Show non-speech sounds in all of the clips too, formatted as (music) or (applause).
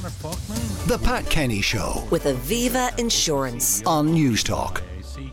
Conor Faughnan. The Pat Kenny Show with Aviva Insurance. on News Talk.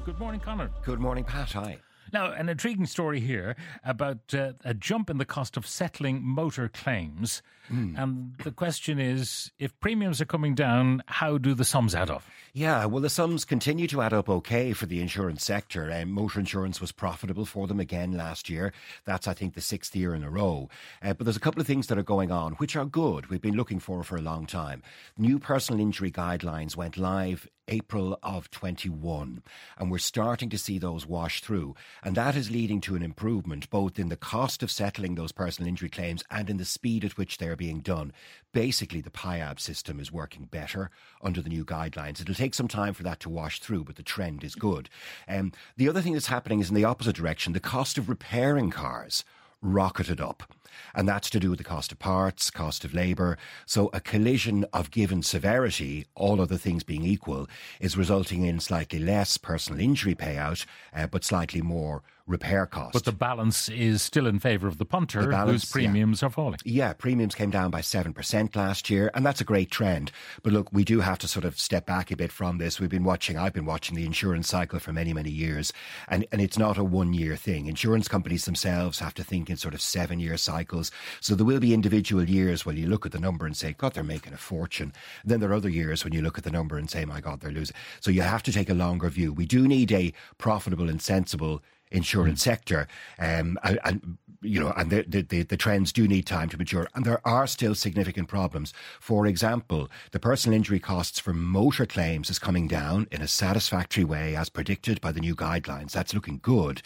Good morning, Conor. Good morning, Pat. Hi. Now, an intriguing story here about uh, a jump in the cost of settling motor claims. And the question is if premiums are coming down, how do the sums add up? Yeah, well, the sums continue to add up okay for the insurance sector. Um, motor insurance was profitable for them again last year. That's, I think, the sixth year in a row. Uh, but there's a couple of things that are going on, which are good. We've been looking for for a long time. New personal injury guidelines went live April of 21, and we're starting to see those wash through. And that is leading to an improvement both in the cost of settling those personal injury claims and in the speed at which they're being done. Basically, the PIAB system is working better under the new guidelines. It'll take some time for that to wash through, but the trend is good. Um, the other thing that's happening is in the opposite direction. The cost of repairing cars rocketed up. And that's to do with the cost of parts, cost of labour. So a collision of given severity, all other things being equal, is resulting in slightly less personal injury payout, uh, but slightly more repair cost. But the balance is still in favour of the punter, The balance, whose premiums are falling. Yeah, premiums came down by 7% last year, and that's a great trend. But look, we do have to sort of step back a bit from this. We've been watching, I've been watching the insurance cycle for many, many years, and, and it's not a one year thing. Insurance companies themselves have to think in sort of seven year cycles. So there will be individual years where you look at the number and say, God, they're making a fortune. then there are other years when you look at the number and say, my God, they're losing. So you have to take a longer view. We do need a profitable and sensible insurance sector, um, and, and you know, and the, the, the, trends do need time to mature, and there are still significant problems. For example, the personal injury costs for motor claims is coming down in a satisfactory way, as predicted by the new guidelines. That's looking good.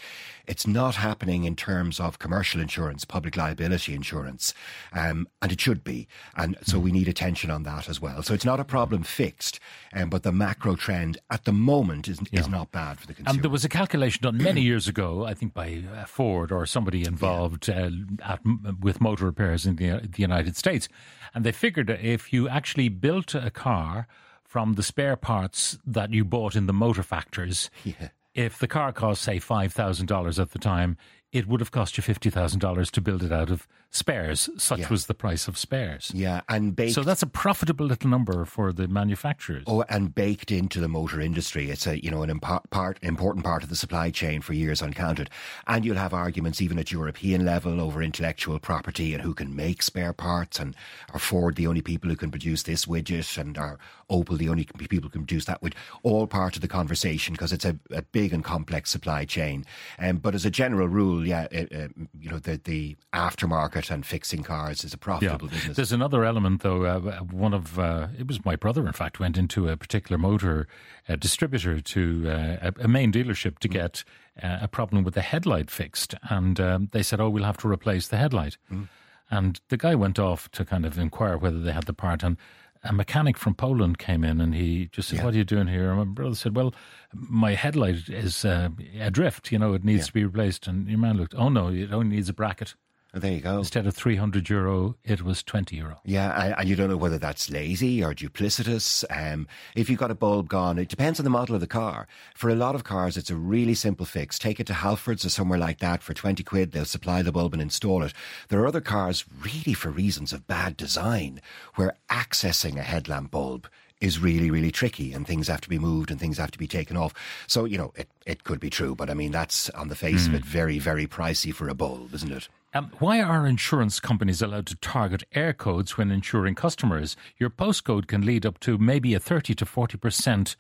It's not happening in terms of commercial insurance, public liability insurance, um, and it should be, and so we need attention on that as well. So it's not a problem fixed, um, but the macro trend at the moment is is not bad for the consumer. And there was a calculation done many (clears throat) years ago, I think by uh, Ford or somebody involved uh, at, with motor repairs in the, the United States. And they figured that if you actually built a car from the spare parts that you bought in the motor factors, (laughs) Yeah. if the car cost, say, $5,000 at the time, it would have cost you $50,000 to build it out of spares. Such Yeah. was the price of spares. yeah, and baked So that's a profitable little number for the manufacturers. Oh, and baked into the motor industry. It's a, you know, an impar- part, important part of the supply chain for years uncounted. And you'll have arguments even at European level over intellectual property and who can make spare parts and are Ford the only people who can produce this widget and are Opel the only people who can produce that widget. All part of the conversation because it's a, a big and complex supply chain. Um, but as a general rule, yeah, it, uh, you know, the, the aftermarket and fixing cars is a profitable business. There's another element, though. Uh, one of uh, it was my brother, in fact, went into a particular motor uh, distributor to uh, a, a main dealership Mm. to get uh, a problem with the headlight fixed, and um, they said, "Oh, we'll have to replace the headlight." Mm. And the guy went off to kind of inquire whether they had the part, and a mechanic from Poland came in, and he just said, Yeah. "What are you doing here?" And my brother said, "Well, my headlight is uh, adrift. You know, it needs Yeah. to be replaced." And your man looked, "Oh no, it only needs a bracket." There you go. Instead of 300 euro, it was 20 euro. Yeah, and, you don't know whether that's lazy or duplicitous. Um, if you've got a bulb gone, it depends on the model of the car. For a lot of cars, it's a really simple fix. Take it to Halfords or somewhere like that for 20 quid. They'll supply the bulb and install it. There are other cars, really for reasons of bad design, where accessing a headlamp bulb is really, really tricky and things have to be moved and things have to be taken off. So, you know, it, it could be true, but I mean, that's on the face of it very, very pricey for a bulb, isn't it? Um, why are insurance companies allowed to target Eircodes when insuring customers? Your postcode can lead up to maybe a 30 to 40%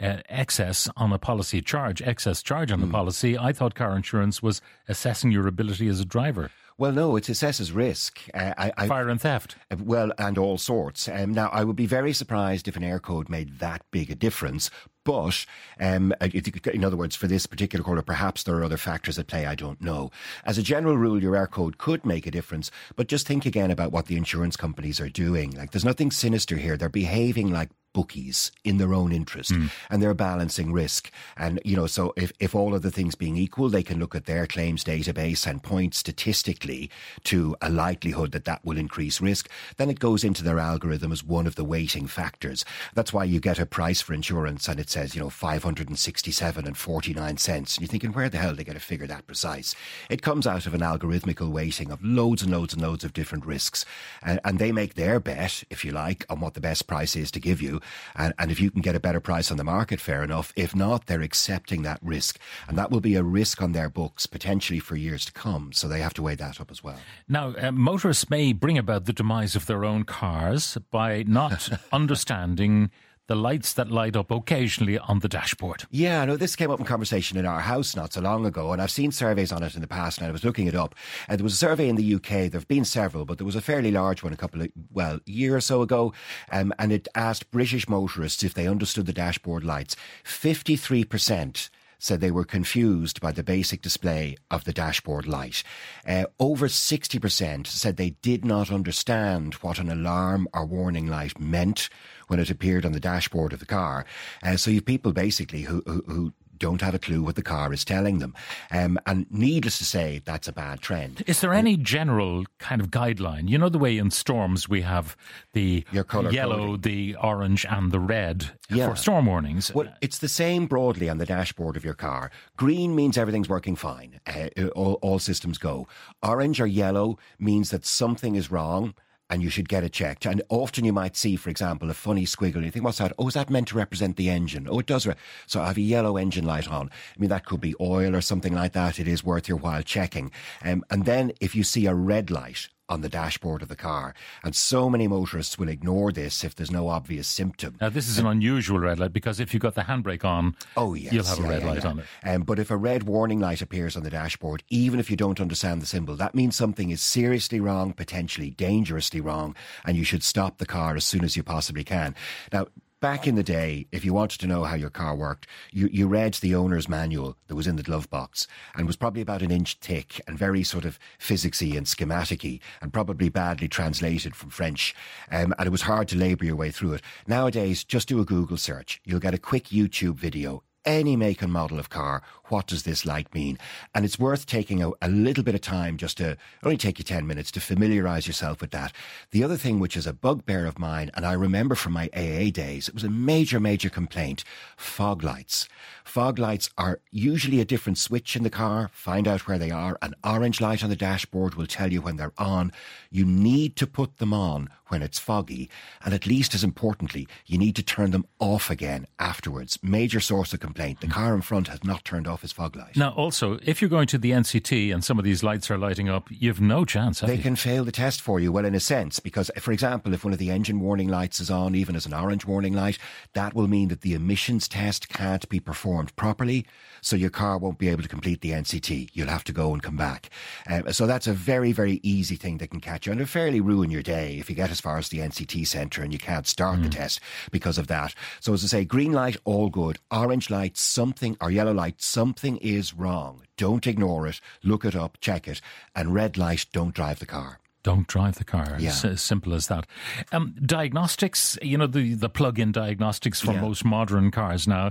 uh, excess on a policy charge, excess charge on the policy. I thought car insurance was assessing your ability as a driver. Well, no, it assesses risk. Uh, I, I, Fire and theft. Uh, Well, and all sorts. Um, now, I would be very surprised if an Eircode made that big a difference. But, um, uh, in other words, for this particular caller, perhaps there are other factors at play. I don't know. As a general rule, your Eircode could make a difference. But just think again about what the insurance companies are doing. Like, there's nothing sinister here. They're behaving like bookies in their own interest mm. and they're balancing risk. And, you know, so if, if all of the things being equal, they can look at their claims database and point statistically to a likelihood that that will increase risk. Then it goes into their algorithm as one of the weighting factors. That's why you get a price for insurance and it says, you know, 567 and 49 cents. And you're thinking, where the hell they get a figure that precise? It comes out of an algorithmical weighting of loads and loads and loads of different risks. And, and they make their bet, if you like, on what the best price is to give you. And, and if you can get a better price on the market, fair enough. If not, they're accepting that risk. And that will be a risk on their books potentially for years to come. So they have to weigh that up as well. Now, uh, motorists may bring about the demise of their own cars by not (laughs) understanding the lights that light up occasionally on the dashboard. Yeah, no, this came up in conversation in our house not so long ago, and I've seen surveys on it in the past, and I was looking it up. And there was a survey in the UK, there have been several, but there was a fairly large one a couple of, well, a year or so ago, um, and it asked British motorists if they understood the dashboard lights. 53% said they were confused by the basic display of the dashboard light. Uh, over 60% said they did not understand what an alarm or warning light meant when it appeared on the dashboard of the car. Uh, so you have people basically who, who, who don't have a clue what the car is telling them. Um, and needless to say, that's a bad trend. Is there any general kind of guideline? You know, the way in storms we have the yellow, coding. the orange, and the red yeah. for storm warnings. Well, it's the same broadly on the dashboard of your car. Green means everything's working fine, uh, all, all systems go. Orange or yellow means that something is wrong and you should get it checked. And often you might see, for example, a funny squiggle and you think, what's that? Oh, is that meant to represent the engine? Oh, it does. Re- so I have a yellow engine light on. I mean, that could be oil or something like that. It is worth your while checking. Um, and then if you see a red light, on the dashboard of the car. And so many motorists will ignore this if there's no obvious symptom. Now, this is an unusual red light because if you've got the handbrake on, oh, yes, you'll have yeah, a red yeah, light yeah. on it. Um, but if a red warning light appears on the dashboard, even if you don't understand the symbol, that means something is seriously wrong, potentially dangerously wrong, and you should stop the car as soon as you possibly can. Now, back in the day, if you wanted to know how your car worked, you, you read the owner's manual that was in the glove box and was probably about an inch thick and very sort of physicsy and schematicy and probably badly translated from French. Um, and it was hard to labour your way through it. Nowadays, just do a Google search. You'll get a quick YouTube video any make and model of car, what does this light mean? And it's worth taking a, a, little bit of time just to only take you 10 minutes to familiarize yourself with that. The other thing, which is a bugbear of mine, and I remember from my AA days, it was a major, major complaint fog lights. Fog lights are usually a different switch in the car. Find out where they are. An orange light on the dashboard will tell you when they're on. You need to put them on when it's foggy. And at least as importantly, you need to turn them off again afterwards. Major source of complaint. The car in front has not turned off fog light. Now, also, if you're going to the NCT and some of these lights are lighting up, you've no chance. they you? can fail the test for you. Well, in a sense, because for example, if one of the engine warning lights is on, even as an orange warning light, that will mean that the emissions test can't be performed properly, so your car won't be able to complete the NCT. You'll have to go and come back. Um, so that's a very, very easy thing that can catch you and it'll fairly ruin your day if you get as far as the NCT centre and you can't start mm. the test because of that. So as I say, green light, all good. Orange light, something, or yellow light, something is wrong. Don't ignore it. Look it up, check it. And red light, don't drive the car don't drive the car. Yeah. It's as simple as that. Um, diagnostics, you know, the, the plug in diagnostics for yeah. most modern cars now,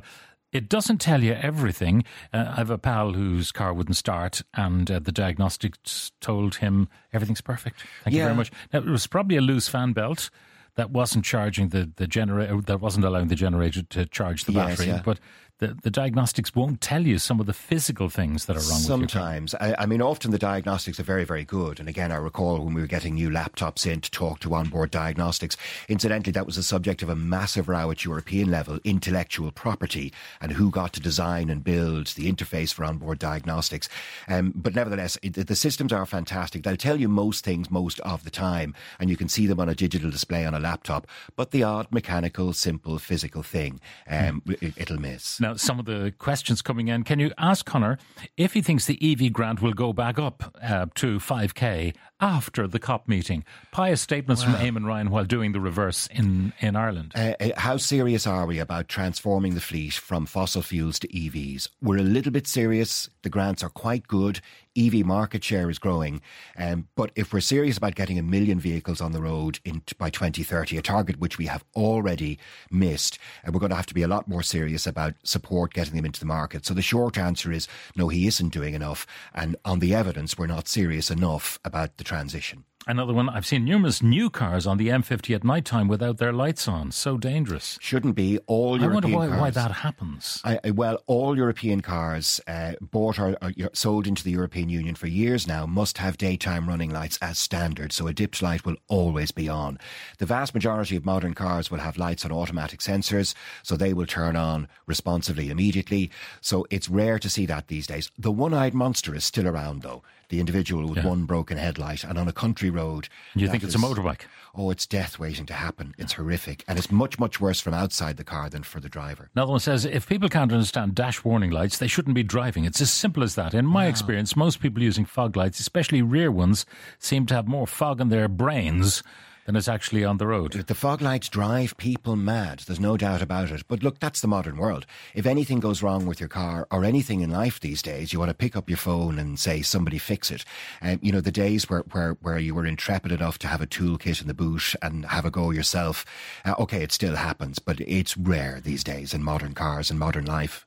it doesn't tell you everything. Uh, I have a pal whose car wouldn't start, and uh, the diagnostics told him everything's perfect. Thank yeah. you very much. Now, it was probably a loose fan belt that wasn't charging the, the generator, that wasn't allowing the generator to charge the yes, battery. But the, the diagnostics won't tell you some of the physical things that are wrong Sometimes. I, I, mean, often the diagnostics are very, very good. And again, I recall when we were getting new laptops in to talk to onboard diagnostics. Incidentally, that was the subject of a massive row at European level, intellectual property and who got to design and build the interface for onboard diagnostics. Um, but nevertheless, it, the systems are fantastic. They'll tell you most things most of the time, and you can see them on a digital display on a laptop. But the odd mechanical, simple, physical thing, um, mm. it, will miss. Now, now, some of the questions coming in. Can you ask Conor if he thinks the EV grant will go back up uh, to 5k after the COP meeting? Pious statements wow. from Eamon Ryan while doing the reverse in, in Ireland. Uh, uh, how serious are we about transforming the fleet from fossil fuels to EVs? We're a little bit serious. The grants are quite good EV market share is growing. Um, but if we're serious about getting a million vehicles on the road in, by 2030, a target which we have already missed, we're going to have to be a lot more serious about support getting them into the market. So the short answer is no, he isn't doing enough. And on the evidence, we're not serious enough about the transition. Another one, I've seen numerous new cars on the M50 at night time without their lights on. So dangerous. Shouldn't be. All I European wonder why, cars. why that happens. I, I- well, all European cars uh, bought or, or sold into the European Union for years now must have daytime running lights as standard, so a dipped light will always be on. The vast majority of modern cars will have lights on automatic sensors, so they will turn on responsively immediately. So it's rare to see that these days. The one-eyed monster is still around, though. The individual with Yeah. one broken headlight and on a country road. You think it's a motorbike? Oh, it's death waiting to happen. It's horrific. And it's much, much worse from outside the car than for the driver. Another one says if people can't understand dash warning lights, they shouldn't be driving. It's as simple as that. In my experience, most people using fog lights, especially rear ones, seem to have more fog in their brains than is actually on the road. The fog lights drive people mad. There's no doubt about it. But look, that's the modern world. If anything goes wrong with your car or anything in life these days, you want to pick up your phone and say, somebody fix it. Um, you know, the days where, where, where you were intrepid enough to have a toolkit in the boot and have a go yourself. Uh, okay, it still happens, but it's rare these days in modern cars and modern life.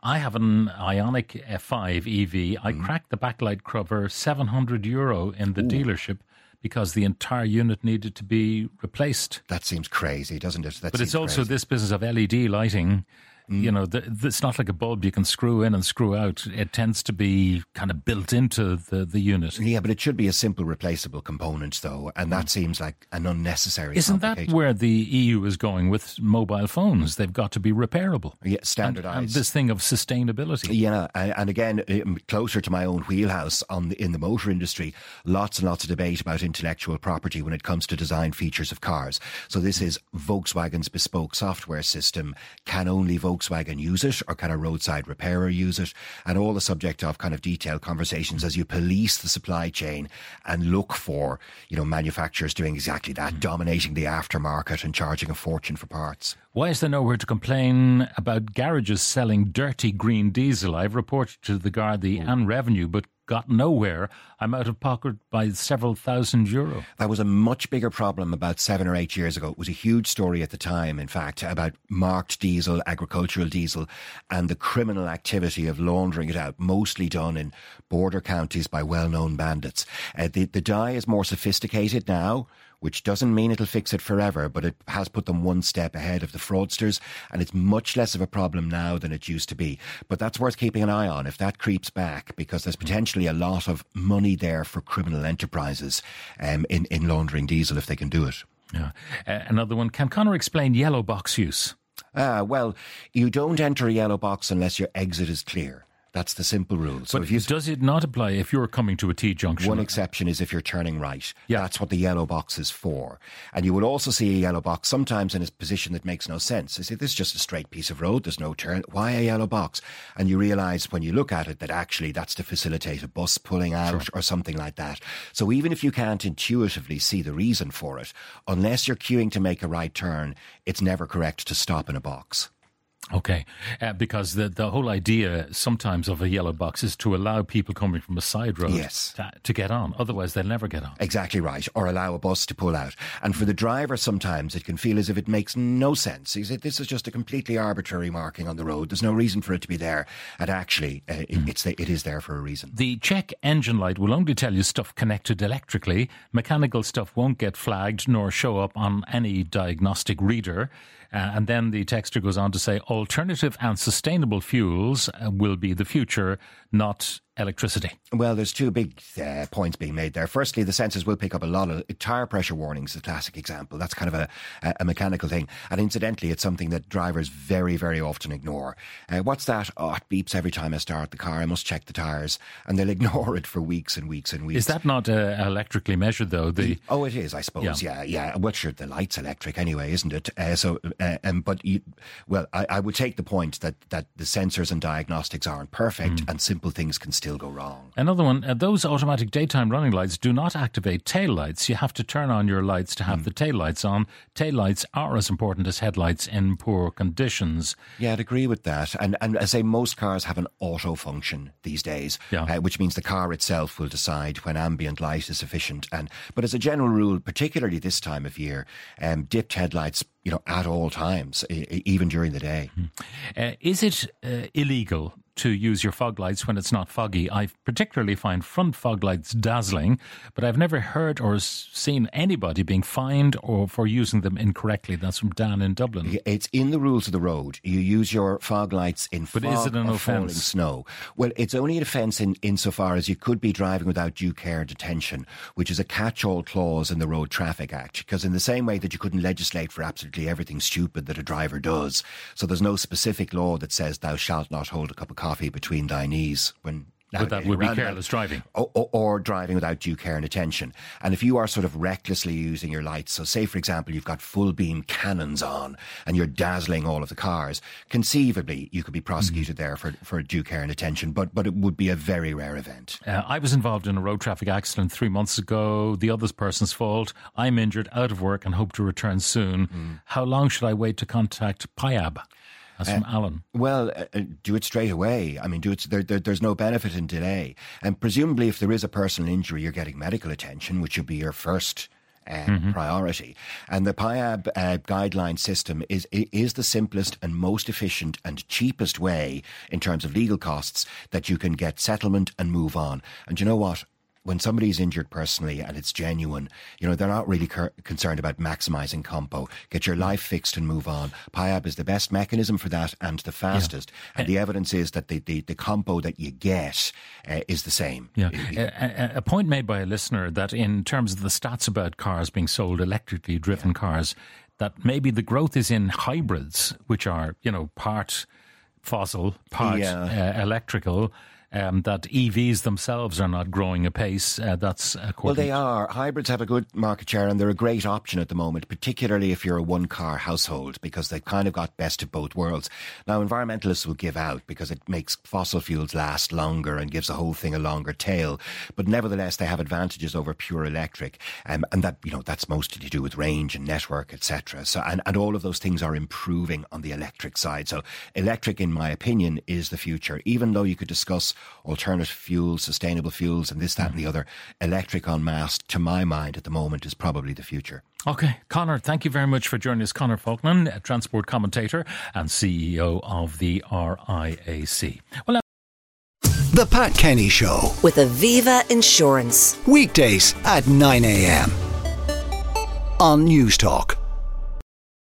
I have an Ioniq F5 EV. I Mm-hmm. cracked the backlight cover 700 euro in the dealership because the entire unit needed to be replaced. That seems crazy, doesn't it? That But it's also crazy. this business of LED lighting. Mm. You know, the, the- it's not like a bulb you can screw in and screw out. It tends to be kind of built into the, the unit. Yeah, but it should be a simple replaceable component, though, and that seems like an unnecessary. Mm. Isn't that where the EU is going with mobile phones? They've got to be repairable. Yeah, standardized. and this thing of sustainability. Yeah, and and again, um, closer to my own wheelhouse on the, in the motor industry, lots and lots of debate about intellectual property when it comes to design features of cars. So this is Volkswagen's bespoke software system. Can only Volkswagen use it, or can a roadside repairer use it? And all the subject of kind of detailed conversations as you police the supply chain and look for, you know, manufacturers doing exactly that, mm-hmm. dominating the aftermarket and charging a fortune for parts. Why is there nowhere to complain about garages selling dirty green diesel? I've reported to the Gardaí mm. and Revenue, but got nowhere. I'm out of pocket by several thousand euro. That was a much bigger problem about seven or eight years ago. It was a huge story at the time, in fact, about marked diesel, agricultural diesel, and the criminal activity of laundering it out, mostly done in border counties by well known bandits. Uh, the, the dye is more sophisticated now. Which doesn't mean it'll fix it forever, but it has put them one step ahead of the fraudsters, and it's much less of a problem now than it used to be. But that's worth keeping an eye on if that creeps back, because there's potentially a lot of money there for criminal enterprises um, in, in laundering diesel if they can do it. Yeah. Uh, another one. Can Conor explain yellow box use? Ah, well, you don't enter a yellow box unless your exit is clear. That's the simple rule. So But if you does it not apply if you're coming to a T junction? One exception is if you're turning right. Yeah. That's what the yellow box is for. And you will also see a yellow box sometimes in a position that makes no sense. You say, this is just a straight piece of road. There's no turn. Why a yellow box? And you realize when you look at it that actually that's to facilitate a bus pulling out or something like that. So even if you can't intuitively see the reason for it, unless you're queuing to make a right turn, it's never correct to stop in a box. Okay, uh, because the the whole idea sometimes of a yellow box is to allow people coming from a side road Yes. to, to get on. Otherwise, they'll never get on. Exactly right. Or allow a bus to pull out. And for the driver, sometimes it can feel as if it makes no sense. You say, this is just a completely arbitrary marking on the road. There's no reason for it to be there. And actually, uh, it, it's the, it is there for a reason. The check engine light will only tell you stuff connected electrically. Mechanical stuff won't get flagged nor show up on any diagnostic reader. Uh, and then the texter goes on to say alternative and sustainable fuels uh, will be the future, not electricity. Well, there's two big uh, points being made there. Firstly, the sensors will pick up a lot of tire pressure warnings, the classic example. That's kind of a, a, mechanical thing. And incidentally, it's something that drivers very, very often ignore. Uh, what's that? Oh, it beeps every time I start the car. I must check the tires. And they'll (laughs) ignore it for weeks and weeks and weeks. Is that not uh, electrically measured, though? The Oh, it is, I suppose. Yeah, yeah. Well, sure, the light's electric anyway, isn't it? Uh, so, uh, um, but you, well, I, I would take the point that that the sensors and diagnostics aren't perfect, and simple things can still go wrong. Another one, uh, those automatic daytime running lights do not activate tail lights. You have to turn on your lights to have Hmm. the tail lights on. Tail lights are as important as headlights in poor conditions. Yeah, I'd agree with that. And and I say most cars have an auto function these days, Yeah. uh, which means the car itself will decide when ambient light is sufficient. And but as a general rule, particularly this time of year, um, dipped headlights, you know, at all times, even during the day. Uh, is it uh, illegal to use your fog lights when it's not foggy? I particularly find front fog lights dazzling, but I've never heard or seen anybody being fined or for using them incorrectly. That's from Dan in Dublin. It's in the rules of the road. You use your fog lights in But fog is it an or falling snow. Well, it's only an offence in insofar as you could be driving without due care and attention, which is a catch-all clause in the Road Traffic Act. Because in the same way that you couldn't legislate for absolutely everything stupid that a driver does, so there's no specific law that says thou shalt not hold a cup of coffee between thy knees when. But that would be careless driving. or, or, or driving without due care and attention. And if you are sort of recklessly using your lights, so say for example you've got full beam cannons on and you're dazzling all of the cars, conceivably you could be prosecuted there for, for due care and attention, but but it would be a very rare event. Uh, I was involved in a road traffic accident three months ago. The other person's fault. I'm injured, out of work, and hope to return soon. How long should I wait to contact PIAB? That's from Alan. Well, uh, uh, do it straight away. I mean, do it. There, there, there's no benefit in delay. And presumably, if there is a personal injury, you're getting medical attention, which would be your first uh, priority. And the PIAB uh, guideline system is is the simplest and most efficient and cheapest way in terms of legal costs that you can get settlement and move on. And you know what? When somebody's injured personally and it's genuine, you know, they're not really cur- concerned about maximizing compo. Get your life fixed and move on. PIAB is the best mechanism for that and the fastest. And the evidence is that the, the, the compo that you get uh, is the same. Yeah. A, a- a point made by a listener that in terms of the stats about cars being sold, electrically driven cars, that maybe the growth is in hybrids, which are, you know, part fossil, part Yeah. uh, electrical. Um, that EVs themselves are not growing apace. Uh, that's Well, they are. Hybrids have a good market share and they're a great option at the moment, particularly if you're a one car household because they've kind of got best of both worlds. Now, environmentalists will give out because it makes fossil fuels last longer and gives the whole thing a longer tail. But nevertheless, they have advantages over pure electric. Um, and that, you know, that's mostly to do with range and network, etc. So, and, and all of those things are improving on the electric side. So electric, in my opinion, is the future. Even though you could discuss alternative fuels, sustainable fuels, and this, that, and the mm-hmm. other, electric en masse, to my mind, at the moment, is probably the future. Okay, Conor, thank you very much for joining us. Conor Faughnan, a transport commentator and CEO of the RIAC. Well, uh, The Pat Kenny Show. with Aviva Insurance. Weekdays at 9 a.m. on Newstalk.